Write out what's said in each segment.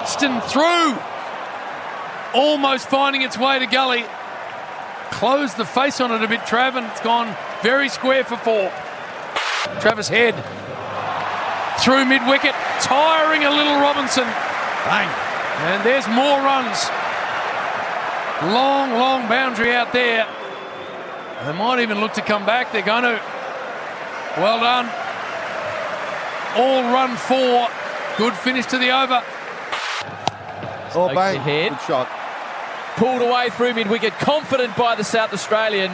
And through. Almost finding its way to gully. Closed the face on it a bit, Trav, and it's gone very square for four. Travis Head through mid wicket, tiring a little Robinson. Bang. And there's more runs. Long, long boundary out there. They might even look to come back. They're going to. Well done. All run four. Good finish to the over. Oh, Stokes bang. ahead. Good shot. Pulled away through mid wicket, confident by the South Australian.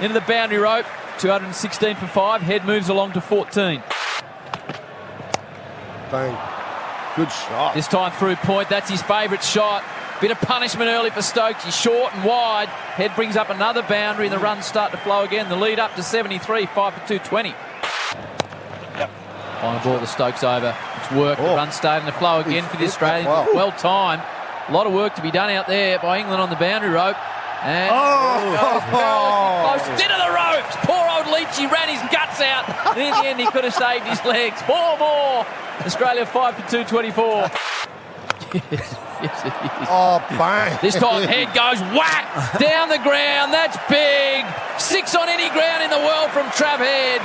Into the boundary rope, 216 for five. Head moves along to 14. Bang. Good shot. This time through point, that's his favourite shot. Bit of punishment early for Stokes. He's short and wide. Head brings up another boundary, and the runs start to flow again. The lead up to 73, 5 for 220. Yep. Final ball to Stokes over. It's worked. Oh. The Oh. run starting to flow again for the Australians. well. Well timed. A lot of work to be done out there by England on the boundary rope. And Oh. oh. close into the ropes. Poor old Leachy ran his guts out. And in the end, he could have saved his legs. Four more. Australia 5 for 224. yes, yes, it is. Oh, bang. This time, head goes whack down the ground. That's big. Six on any ground in the world from Trav Head.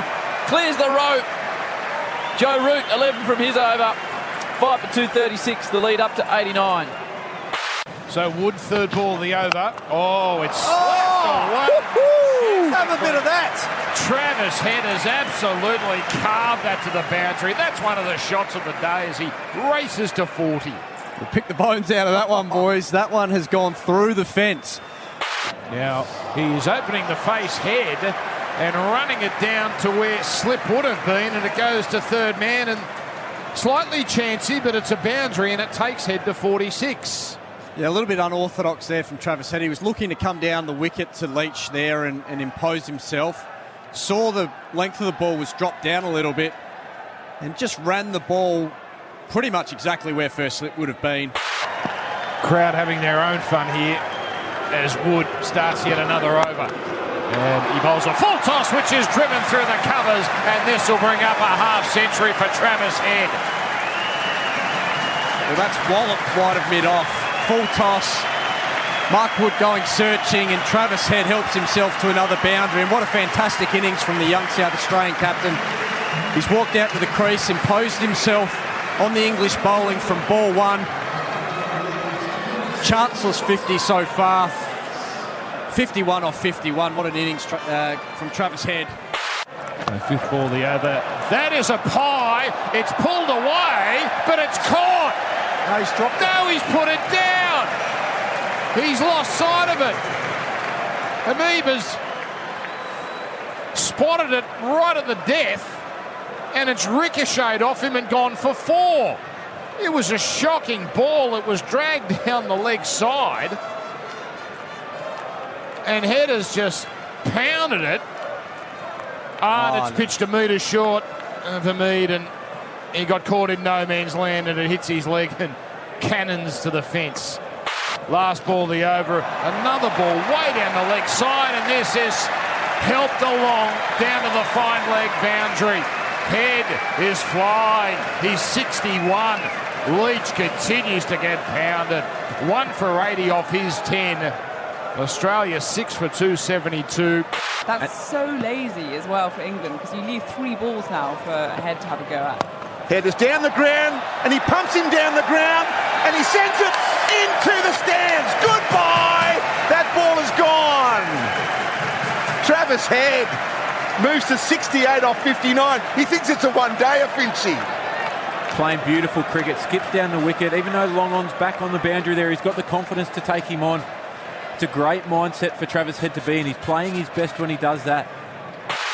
Clears the rope. Joe Root, 11 from his over. 5 for 236, the lead up to 89. So Wood, third ball of the over. Oh, it's oh! Woo-hoo. Have a bit of that. Travis Head has absolutely carved that to the boundary. That's one of the shots of the day as he races to 40. We'll pick the bones out of that one, boys. That one has gone through the fence. Now he's opening the face head and running it down to where slip would have been, and it goes to third man and slightly chancy, but it's a boundary and it takes head to 46. Yeah, a little bit unorthodox there from Travis Head. He was looking to come down the wicket to Leach there and, and impose himself. Saw the length of the ball was dropped down a little bit and just ran the ball pretty much exactly where first slip would have been. Crowd having their own fun here as Wood starts yet another over. And he bowls a full toss, which is driven through the covers, and this will bring up a half century for Travis Head. Well, that's walloped wide of mid off. Full toss. Mark Wood going searching, and Travis Head helps himself to another boundary. And what a fantastic innings from the young South Australian captain. He's walked out to the crease, imposed himself on the English bowling from ball one. Chanceless 50 so far. 51 off 51. What an innings tra- uh, from Travis Head. So fifth ball the over. That is a pie. It's pulled away, but it's caught. No, he's dropped. No, he's put it down. He's lost sight of it. Amoeba's spotted it right at the death, and it's ricocheted off him and gone for four. It was a shocking ball. It was dragged down the leg side, and Head has just pounded it. Ah, and it's pitched a metre short of Hameed, and he got caught in no man's land, and it hits his leg and cannons to the fence. Last ball, the over. Another ball way down the leg side, and this is helped along down to the fine leg boundary. Head is flying. He's 61. Leach continues to get pounded. One for 80 off his 10. Australia six for 272. That's so lazy as well for England because you leave three balls now for a head to have a go at. Head is down the ground, and he pumps him down the ground, and he sends it into the stands. Goodbye. That ball is gone. Travis Head moves to 68 off 59. He thinks it's a one-dayer, Finchy. playing beautiful cricket, skips down the wicket. Even though Long On's back on the boundary there, he's got the confidence to take him on. It's a great mindset for Travis Head to be in. He's playing his best when he does that.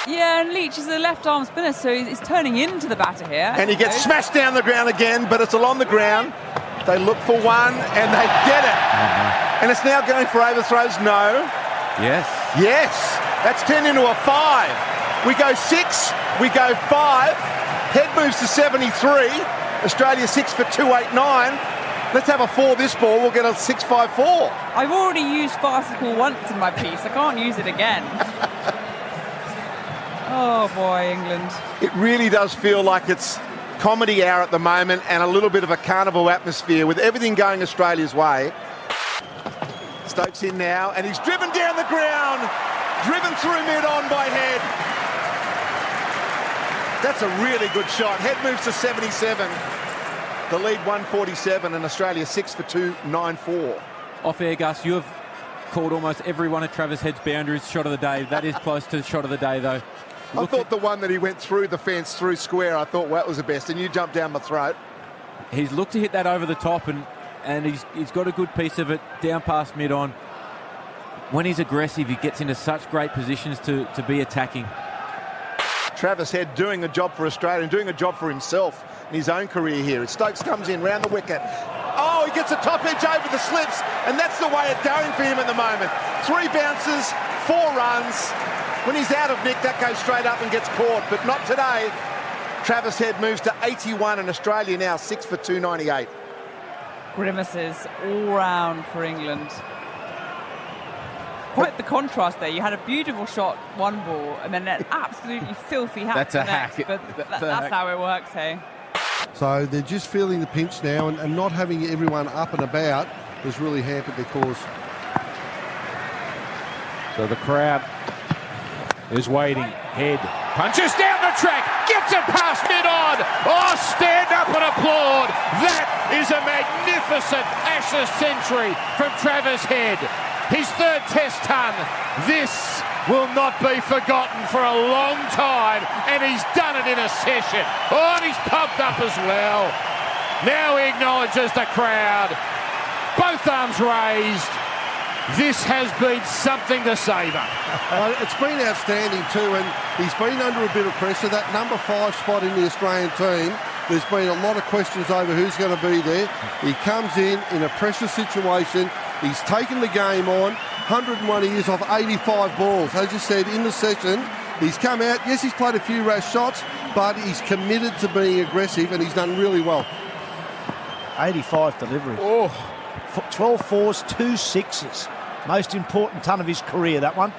Yeah, and Leach is a left arm spinner, so he's, he's turning into the batter here. And he gets So- smashed down the ground again, but it's along the ground. They look for one, and they get it. Uh-huh. And it's now going for overthrows. No. Yes. Yes. That's 10 into a 5. We go 6. We go 5. Head moves to 73. Australia 6 for 289. Let's have a 4 this ball. We'll get a 654. I've already used farcical once in my piece. I can't use it again. oh boy, England. It really does feel like it's comedy hour at the moment and a little bit of a carnival atmosphere with everything going Australia's way. Stokes in now, and he's driven down the ground, driven through mid on by Head. That's a really good shot. Head moves to 77. The lead 147 and Australia 6 for 294. Off air, Gus, you have called almost every one of Travis Head's boundaries shot of the day. That is close to the shot of the day, though. I thought the one that he went through the fence, through square, I thought well, that was the best, and you jumped down my throat. He's looked to hit that over the top, and, and he's, he's got a good piece of it down past mid on. When he's aggressive, he gets into such great positions to, to be attacking. Travis Head doing a job for Australia and doing a job for himself in his own career here. Stokes comes in round the wicket. Oh, he gets a top edge over the slips, and that's the way it's going for him at the moment. Three bounces, four runs. When he's out of nick, that goes straight up and gets caught, but not today. Travis Head moves to 81 and Australia now 6 for 298. Grimaces all round for England. Quite the contrast there. You had a beautiful shot, one ball, and then an absolutely filthy hack. That's a the next, hack. But That's that's hack. how it works, hey. So they're just feeling the pinch now and, and not having everyone up and about has really hampered their cause. So the crowd is waiting. Head punches down the track, gets it past mid on. Oh, stand up and applaud. That is a magnificent Ashes century from Travis Head. His third test ton. This will not be forgotten for a long time, and he's done it in a session. Oh, and he's pumped up as well. Now he acknowledges the crowd. Both arms raised. This has been something to savour. It's been outstanding too, and he's been under a bit of pressure. That number five spot in the Australian team, there's been a lot of questions over who's going to be there. He comes in in a pressure situation. He's taken the game on. 101 years off 85 balls. As you said in the session, he's come out. Yes, he's played a few rash shots, but he's committed to being aggressive, and he's done really well. 85 delivery. Oh, 12 fours, two sixes. Most important ton of his career, that one.